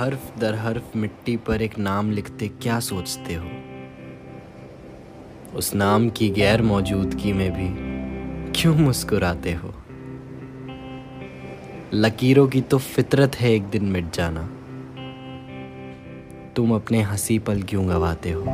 हर्फ दर हर्फ मिट्टी पर एक नाम लिखते क्या सोचते हो? उस नाम की गैर मौजूदगी में भी क्यों मुस्कुराते हो? लकीरों की तो फितरत है एक दिन मिट जाना। तुम अपने हँसी पल क्यों गवाते हो?